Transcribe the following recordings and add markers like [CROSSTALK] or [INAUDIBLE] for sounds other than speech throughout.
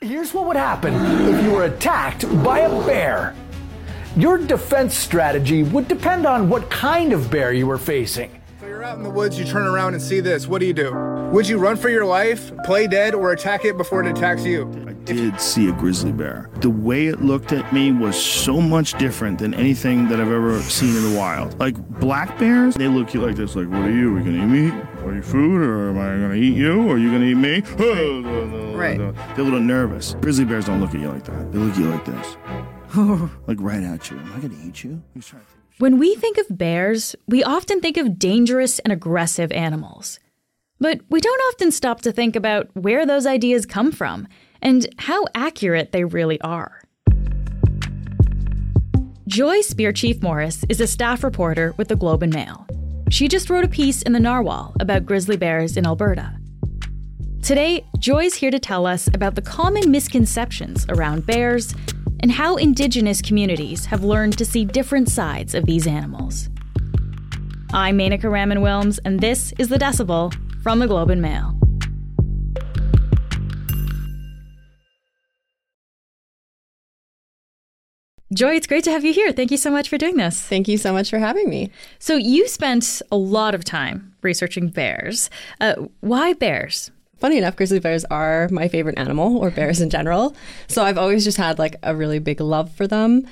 Here's what would happen if you were attacked by a bear. Your defense strategy would depend on what kind of bear you were facing. So you're out in the woods, you turn around and see this. What do you do? Would you run for your life, play dead, or attack it before it attacks you? I did see a grizzly bear. The way it looked at me was so much different than anything that I've ever seen in the wild. Like black bears, they look at you like this, like, what are you? Are you gonna eat me? Are you food, or am I gonna eat you? or Are you gonna eat me? [LAUGHS] Right. They're a little nervous. Grizzly bears don't look at you like that. They look at you like this. [LAUGHS] like right at you. Am I gonna eat you? He's trying to think. When we think of bears, we often think of dangerous and aggressive animals. But we don't often stop to think about where those ideas come from and how accurate they really are. Joy SpearChief-Morris is a staff reporter with the Globe and Mail. She just wrote a piece in the Narwhal about grizzly bears in Alberta. Today, Joy's here to tell us about the common misconceptions around bears and how Indigenous communities have learned to see different sides of these animals. I'm Menaka Raman Wilms, and this is The Decibel from the Globe and Mail. Joy, it's great to have you here. Thank you so much for doing this. Thank you so much for having me. So, you spent a lot of time researching bears. Uh, why bears? Funny enough, grizzly bears are my favorite animal, or bears in general. So I've always just had like a really big love for them.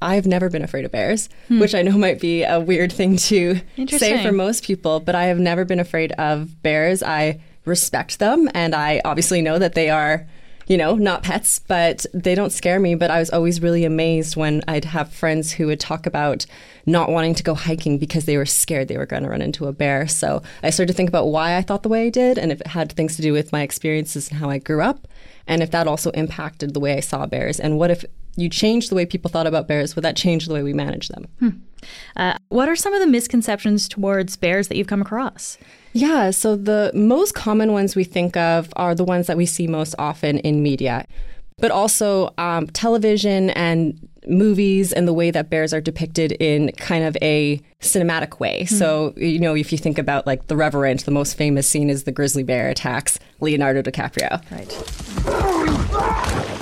I've never been afraid of bears, which I know might be a weird thing to say for most people, but I have never been afraid of bears. I respect them, and I obviously know that they are, you know, not pets, but they don't scare me. But I was always really amazed when I'd have friends who would talk about not wanting to go hiking because they were scared they were going to run into a bear. So I started to think about why I thought the way I did, and if it had things to do with my experiences and how I grew up, and if that also impacted the way I saw bears, and what if you changed the way people thought about bears, would that change the way we manage them? Uh, what are some of the misconceptions towards bears that you've come across? Yeah, so the most common ones we think of are the ones that we see most often in media, but also um, television and movies and the way that bears are depicted in kind of a cinematic way. So, you know, if you think about like The Revenant, the most famous scene is the grizzly bear attacks Leonardo DiCaprio. Right.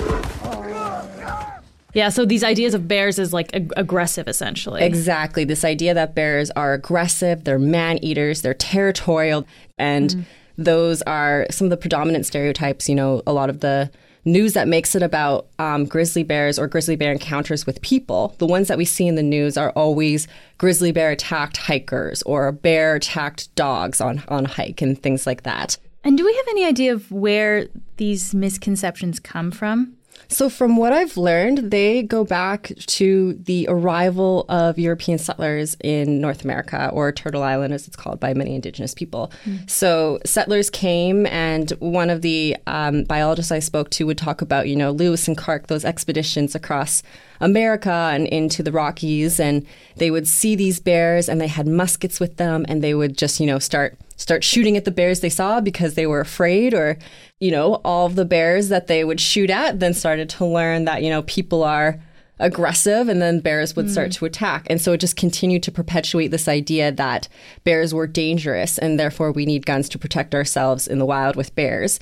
Yeah, so these ideas of bears is like ag- aggressive, essentially. Exactly. This idea that bears are aggressive, they're man eaters, they're territorial, and those are some of the predominant stereotypes. You know, a lot of the news that makes it about um, grizzly bears or grizzly bear encounters with people, the ones that we see in the news are always grizzly bear attacked hikers or bear attacked dogs on, on hike and things like that. And do we have any idea of where these misconceptions come from? So, from what I've learned, they go back to the arrival of European settlers in North America, or Turtle Island, as it's called by many Indigenous people. So, settlers came, and one of the um, biologists I spoke to would talk about, you know, Lewis and Clark, those expeditions across America and into the Rockies, and they would see these bears, and they had muskets with them, and they would just, you know, start start shooting at the bears they saw because they were afraid or you know all of the bears that they would shoot at then started to learn that you know people are aggressive and then bears would start mm. to attack. And so it just continued to perpetuate this idea that bears were dangerous and therefore we need guns to protect ourselves in the wild with bears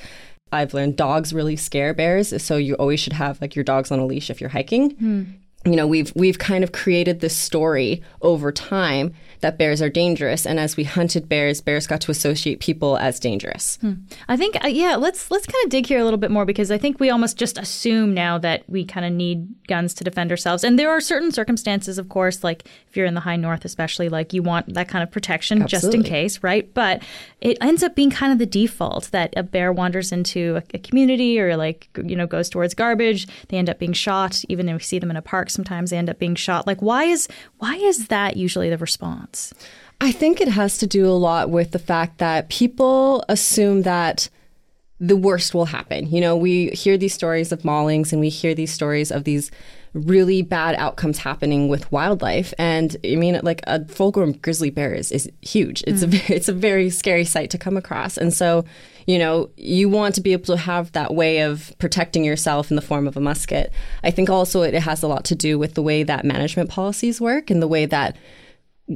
i've learned dogs really scare bears so you always should have like your dogs on a leash if you're hiking hmm. You know we've we've kind of created this story over time that bears are dangerous. And as we hunted bears bears got to associate people as dangerous. I think, uh, yeah, let's let's kind of dig here a little bit more because I think we almost just assume now that we kind of need guns to defend ourselves, and there are certain circumstances, of course, like if you're in the high north, especially, like you want that kind of protection just in case, right? But it ends up being kind of the default that a bear wanders into a, a community or like you know goes towards garbage, they end up being shot. Even if we see them in a park, sometimes they end up being shot. Like, why is why is that usually the response? I think it has to do a lot with the fact that people assume that the worst will happen. You know, we hear these stories of maulings and we hear these stories of these really bad outcomes happening with wildlife. And I mean, like a full-grown grizzly bear is, is huge. It's a mm. it's a very scary sight to come across. And so, you know, you want to be able to have that way of protecting yourself in the form of a musket. I think also it has a lot to do with the way that management policies work and the way that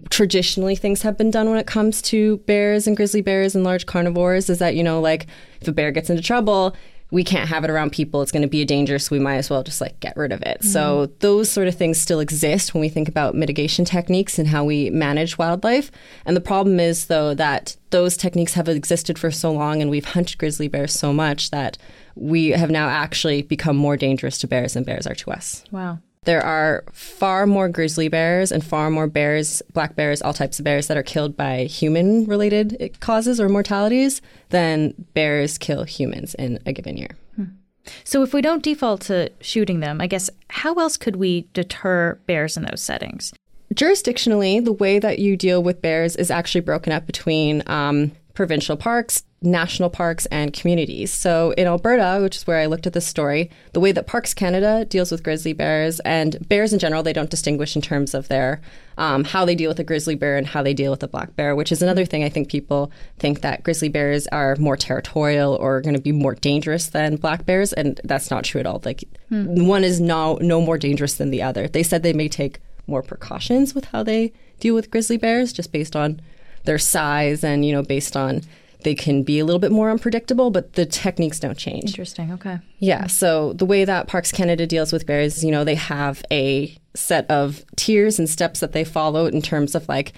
traditionally things have been done when it comes to bears and grizzly bears and large carnivores is that you know like if a bear gets into trouble we can't have it around people. It's going to be a danger, so we might as well just like get rid of it. Mm-hmm. So those sort of things still exist when we think about mitigation techniques and how we manage wildlife. And the problem is though that those techniques have existed for so long and we've hunted grizzly bears so much that we have now actually become more dangerous to bears than bears are to us. Wow. There are far more grizzly bears and far more bears, black bears, all types of bears that are killed by human related causes or mortalities than bears kill humans in a given year. Hmm. So, if we don't default to shooting them, I guess how else could we deter bears in those settings? Jurisdictionally, the way that you deal with bears is actually broken up between um, provincial parks, national parks and communities. So in Alberta, which is where I looked at this story, the way that Parks Canada deals with grizzly bears and bears in general, they don't distinguish in terms of their um, how they deal with a grizzly bear and how they deal with a black bear, which is another thing I think people think that grizzly bears are more territorial or going to be more dangerous than black bears, and that's not true at all. Like hmm. one is no no more dangerous than the other. They said they may take more precautions with how they deal with grizzly bears, just based on their size and you know based on they can be a little bit more unpredictable, but the techniques don't change. Interesting. Okay. Yeah. So the way that Parks Canada deals with bears, is, you know, they have a set of tiers and steps that they follow in terms of like,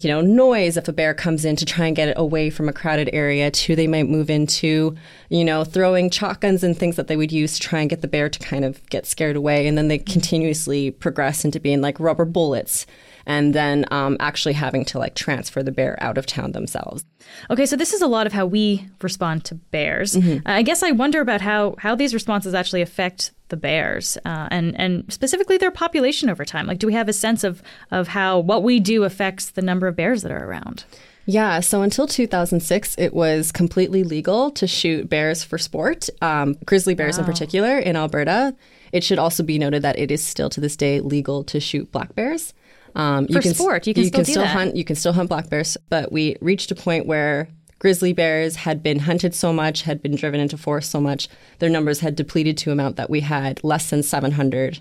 you know, noise if a bear comes in to try and get it away from a crowded area, to they might move into, you know, throwing shotguns and things that they would use to try and get the bear to kind of get scared away. And then they continuously progress into being like rubber bullets and then um, actually having to like transfer the bear out of town themselves. Okay, so this is a lot of how we respond to bears. Mm-hmm. I guess I wonder about how how these responses actually affect the bears uh, and and specifically their population over time. Like, do we have a sense of of how what we do affects the number of bears that are around? Yeah, so until 2006, it was completely legal to shoot bears for sport, um, grizzly bears wow. in particular, in Alberta. It should also be noted that it is still to this day legal to shoot black bears. Um, For can, sport, you can you still, can still hunt. You can still hunt black bears, but we reached a point where grizzly bears had been hunted so much, had been driven into forest so much, their numbers had depleted to a amount that we had less than 700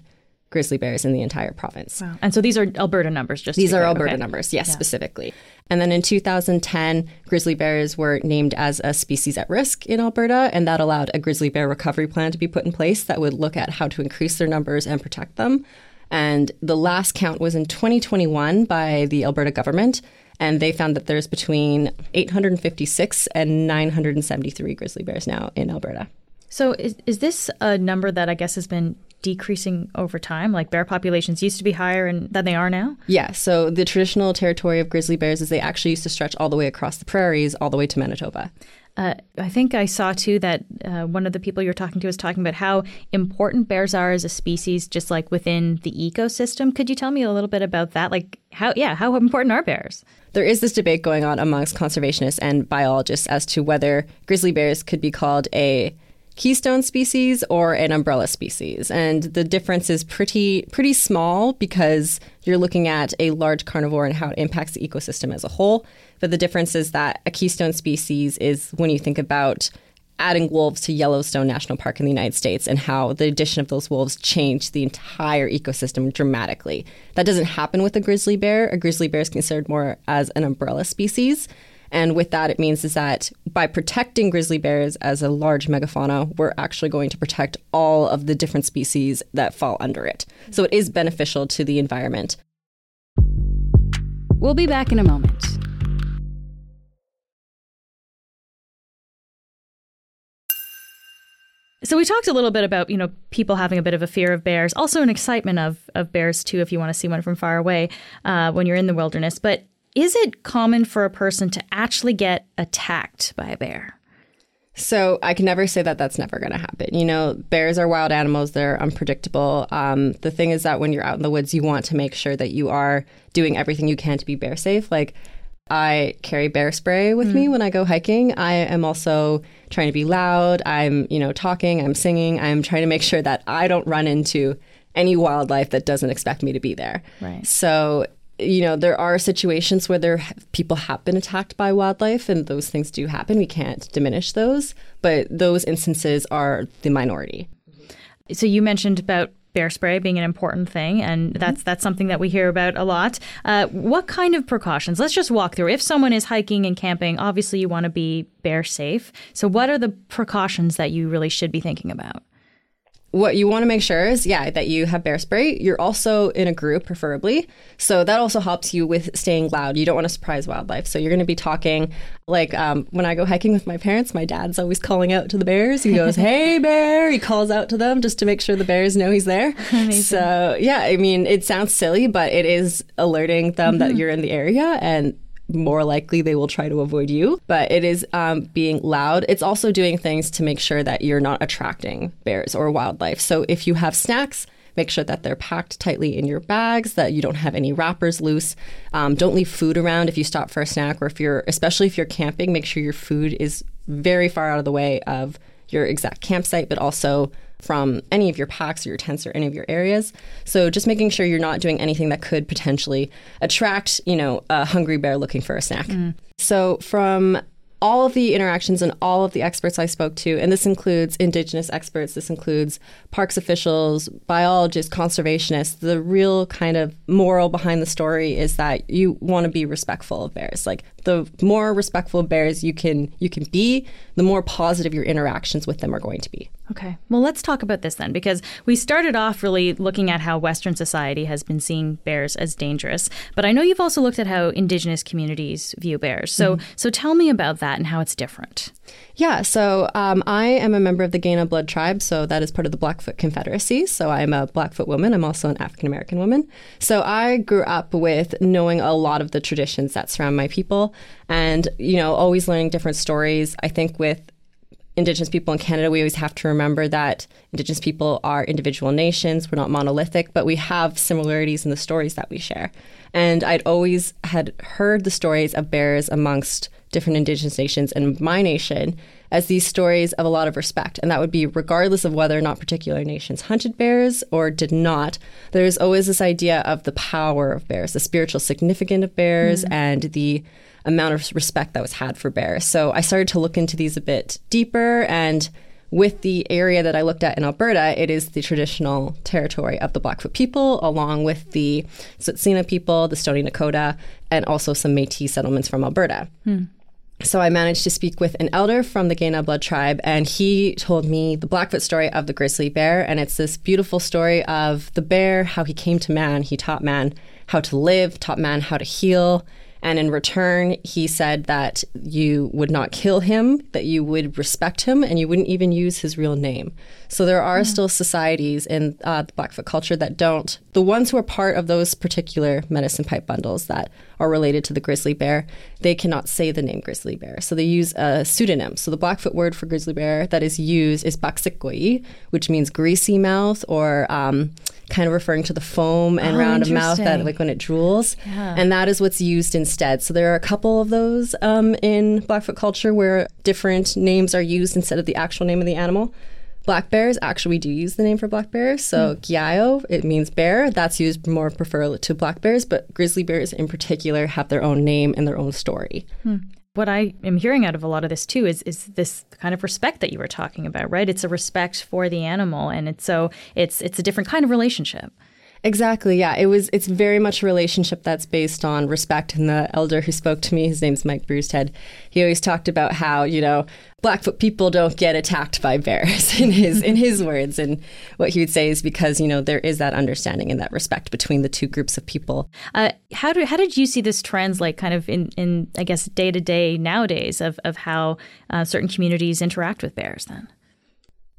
grizzly bears in the entire province. Wow. And so these are Alberta numbers, just these are clear. Alberta okay. numbers, yes, yeah. specifically. And then in 2010, grizzly bears were named as a species at risk in Alberta, and that allowed a grizzly bear recovery plan to be put in place that would look at how to increase their numbers and protect them. And the last count was in 2021 by the Alberta government. And they found that there's between 856 and 973 grizzly bears now in Alberta. So, is, is this a number that I guess has been decreasing over time? Like bear populations used to be higher and, than they are now? Yeah. So, the traditional territory of grizzly bears is they actually used to stretch all the way across the prairies, all the way to Manitoba. Uh, I think I saw too that uh, one of the people you're talking to was talking about how important bears are as a species, just like within the ecosystem. Could you tell me a little bit about that? Like, how, yeah, how important are bears? There is this debate going on amongst conservationists and biologists as to whether grizzly bears could be called a keystone species or an umbrella species. And the difference is pretty pretty small because you're looking at a large carnivore and how it impacts the ecosystem as a whole. But the difference is that a keystone species is when you think about adding wolves to Yellowstone National Park in the United States and how the addition of those wolves changed the entire ecosystem dramatically. That doesn't happen with a grizzly bear. A grizzly bear is considered more as an umbrella species. And with that, it means is that by protecting grizzly bears as a large megafauna, we're actually going to protect all of the different species that fall under it. So it is beneficial to the environment. We'll be back in a moment. So we talked a little bit about you know people having a bit of a fear of bears, also an excitement of of bears too, if you want to see one from far away uh, when you're in the wilderness. But is it common for a person to actually get attacked by a bear? So I can never say that that's never going to happen. You know, bears are wild animals; they're unpredictable. Um, the thing is that when you're out in the woods, you want to make sure that you are doing everything you can to be bear safe. Like I carry bear spray with mm. me when I go hiking. I am also trying to be loud. I'm, you know, talking. I'm singing. I'm trying to make sure that I don't run into any wildlife that doesn't expect me to be there. Right. So you know, there are situations where there people have been attacked by wildlife, and those things do happen. We can't diminish those, but those instances are the minority. So you mentioned about bear spray being an important thing, and mm-hmm. that's that's something that we hear about a lot. Uh, what kind of precautions? Let's just walk through. If someone is hiking and camping, obviously you want to be bear safe. So, what are the precautions that you really should be thinking about? What you want to make sure is, yeah, that you have bear spray. You're also in a group, preferably. So that also helps you with staying loud. You don't want to surprise wildlife. So you're going to be talking like um, when I go hiking with my parents, my dad's always calling out to the bears. He goes, [LAUGHS] Hey, bear. He calls out to them just to make sure the bears know he's there. [LAUGHS] Amazing. So, yeah, I mean, it sounds silly, but it is alerting them mm-hmm. that you're in the area. And more likely they will try to avoid you. But it is um, being loud. It's also doing things to make sure that you're not attracting bears or wildlife. So if you have snacks, make sure that they're packed tightly in your bags, that you don't have any wrappers loose. Um, don't leave food around if you stop for a snack, or if you're, especially if you're camping, make sure your food is very far out of the way of your exact campsite, but also from any of your packs or your tents or any of your areas. So just making sure you're not doing anything that could potentially attract, you know, a hungry bear looking for a snack. Mm. So from all of the interactions and all of the experts I spoke to, and this includes Indigenous experts, this includes parks officials, biologists, conservationists. The real kind of moral behind the story is that you want to be respectful of bears. Like the more respectful of bears you can you can be, the more positive your interactions with them are going to be. Okay. Well, let's talk about this then, because we started off really looking at how Western society has been seeing bears as dangerous. But I know you've also looked at how Indigenous communities view bears. So, mm-hmm. so tell me about that and how it's different. Yeah. So um, I am a member of the Kainai Blood Tribe. So that is part of the Blackfoot Confederacy. So I'm a Blackfoot woman. I'm also an African American woman. So I grew up with knowing a lot of the traditions that surround my people, and you know, always learning different stories. I think with Indigenous people in Canada, we always have to remember that Indigenous people are individual nations. We're not monolithic, but we have similarities in the stories that we share. And I'd always had heard the stories of bears amongst different Indigenous nations and my nation as these stories of a lot of respect. And that would be regardless of whether or not particular nations hunted bears or did not. There's always this idea of the power of bears, the spiritual significance of bears, mm. and the amount of respect that was had for bears. So I started to look into these a bit deeper and with the area that I looked at in Alberta, it is the traditional territory of the Blackfoot people, along with the Tsuut'ina people, the Stoney Nakoda, and also some Métis settlements from Alberta. Hmm. So I managed to speak with an elder from the Kainai Blood tribe, and he told me the Blackfoot story of the grizzly bear. And it's this beautiful story of the bear, how he came to man. He taught man how to live, taught man how to heal, and in return, he said that you would not kill him, that you would respect him, and you wouldn't even use his real name. So there are mm. still societies in uh, the Blackfoot culture that don't. The ones who are part of those particular medicine pipe bundles that are related to the grizzly bear, they cannot say the name grizzly bear. So they use a pseudonym. So the Blackfoot word for grizzly bear that is used is baksikoi, which means greasy mouth or um, kind of referring to the foam and oh, round of mouth that like when it drools. Yeah. And that is what's used instead. So there are a couple of those um, in Blackfoot culture where different names are used instead of the actual name of the animal. Black bears, actually, we do use the name for black bears. So, mm. It means bear. That's used more prefer to black bears, but grizzly bears in particular have their own name and their own story. Hmm what I am hearing out of a lot of this too is is this kind of respect that you were talking about, right? It's a respect for the animal, and it's so it's it's a different kind of relationship. Exactly. Yeah. It was. It's very much a relationship that's based on respect. And the elder who spoke to me, his name's Mike Bruised Head. He always talked about how you know Blackfoot people don't get attacked by bears [LAUGHS] in his in his words. And what he would say is because you know there is that understanding and that respect between the two groups of people. Uh, how do how did you see this translate kind of in in I guess day to day nowadays of of how uh, certain communities interact with bears then?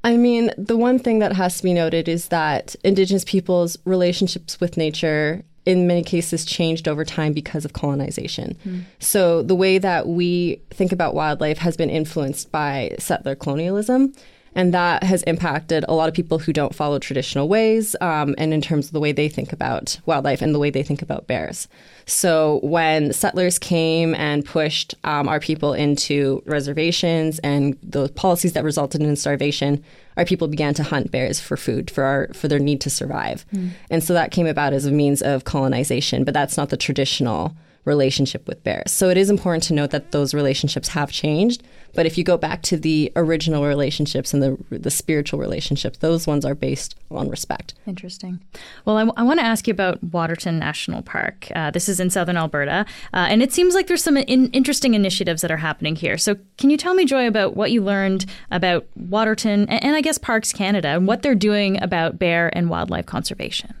I mean, the one thing that has to be noted is that Indigenous peoples' relationships with nature in many cases changed over time because of colonization. Mm. So the way that we think about wildlife has been influenced by settler colonialism. And that has impacted a lot of people who don't follow traditional ways, um, and in terms of the way they think about wildlife and the way they think about bears. So when settlers came and pushed um, our people into reservations and the policies that resulted in starvation, our people began to hunt bears for food for our for their need to survive. Mm. And so that came about as a means of colonization, but that's not the traditional relationship with bears. So it is important to note that those relationships have changed. But if you go back to the original relationships and the the spiritual relationships, those ones are based on respect. Interesting. Well, I, w- I want to ask you about Waterton National Park. Uh, this is in southern Alberta, uh, and it seems like there's some in- interesting initiatives that are happening here. So, can you tell me, Joy, about what you learned about Waterton and, and I guess Parks Canada and what they're doing about bear and wildlife conservation?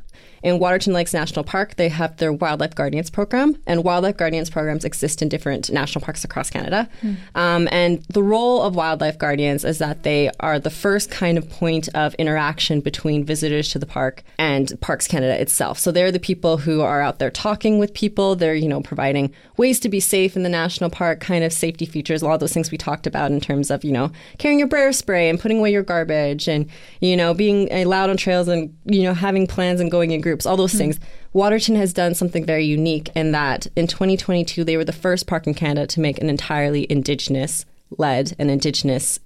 In Waterton Lakes National Park, they have their Wildlife Guardians program, and Wildlife Guardians programs exist in different national parks across Canada. Mm. Um, and the role of Wildlife Guardians is that they are the first kind of point of interaction between visitors to the park and Parks Canada itself. So they're the people who are out there talking with people. They're, you know, providing ways to be safe in the national park, kind of safety features, a lot of those things we talked about in terms of, you know, carrying your bear spray and putting away your garbage and, you know, being allowed on trails and, you know, having plans and going in groups, all those mm-hmm. things. Waterton has done something very unique in that in 2022, they were the first park in Canada to make an entirely Indigenous led and Indigenous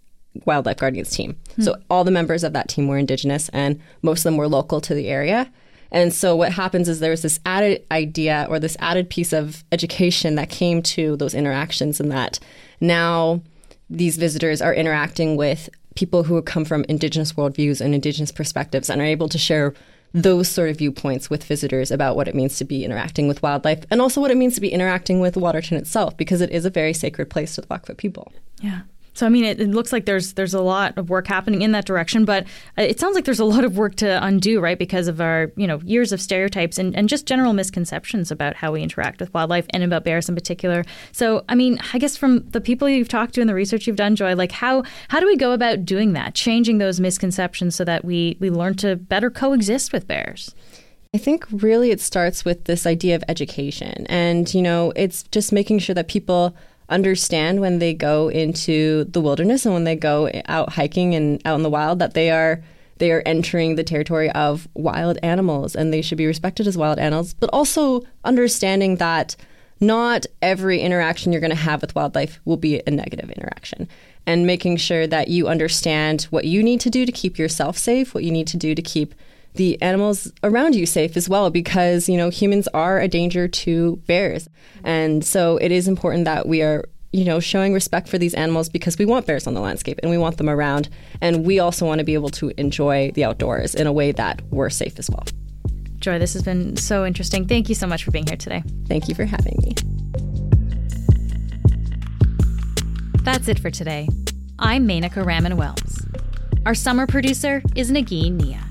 wildlife guardians team. Mm-hmm. So all the members of that team were Indigenous and most of them were local to the area. And so what happens is there's this added idea or this added piece of education that came to those interactions, and that now these visitors are interacting with people who come from Indigenous worldviews and Indigenous perspectives and are able to share those sort of viewpoints with visitors about what it means to be interacting with wildlife and also what it means to be interacting with Waterton itself because it is a very sacred place to the Blackfoot people. Yeah. So I mean, it, it, looks like there's there's a lot of work happening in that direction, but uh, it sounds like there's a lot of work to undo, right? Because of our you know years of stereotypes and, and just general misconceptions about how we interact with wildlife and about bears in particular. So I mean, I guess from the people you've talked to and the research you've done, Joy, like how how do we go about doing that, changing those misconceptions so that we we learn to better coexist with bears? I think really it starts with this idea of education, and you know, it's just making sure that people understand when they go into the wilderness and when they go out hiking and out in the wild that they are they are entering the territory of wild animals and they should be respected as wild animals, but also understanding that not every interaction you're going to have with wildlife will be a negative interaction. And making sure that you understand what you need to do to keep yourself safe, what you need to do to keep the animals around you safe as well because you know humans are a danger to bears. And so it is important that we are you know showing respect for these animals because we want bears on the landscape and we want them around. And we also want to be able to enjoy the outdoors in a way that we're safe as well. Joy this has been so interesting. Thank you so much for being here today. Thank you for having me. That's it for today. I'm Menaka Raman Wilms our summer producer is Nagin Nia.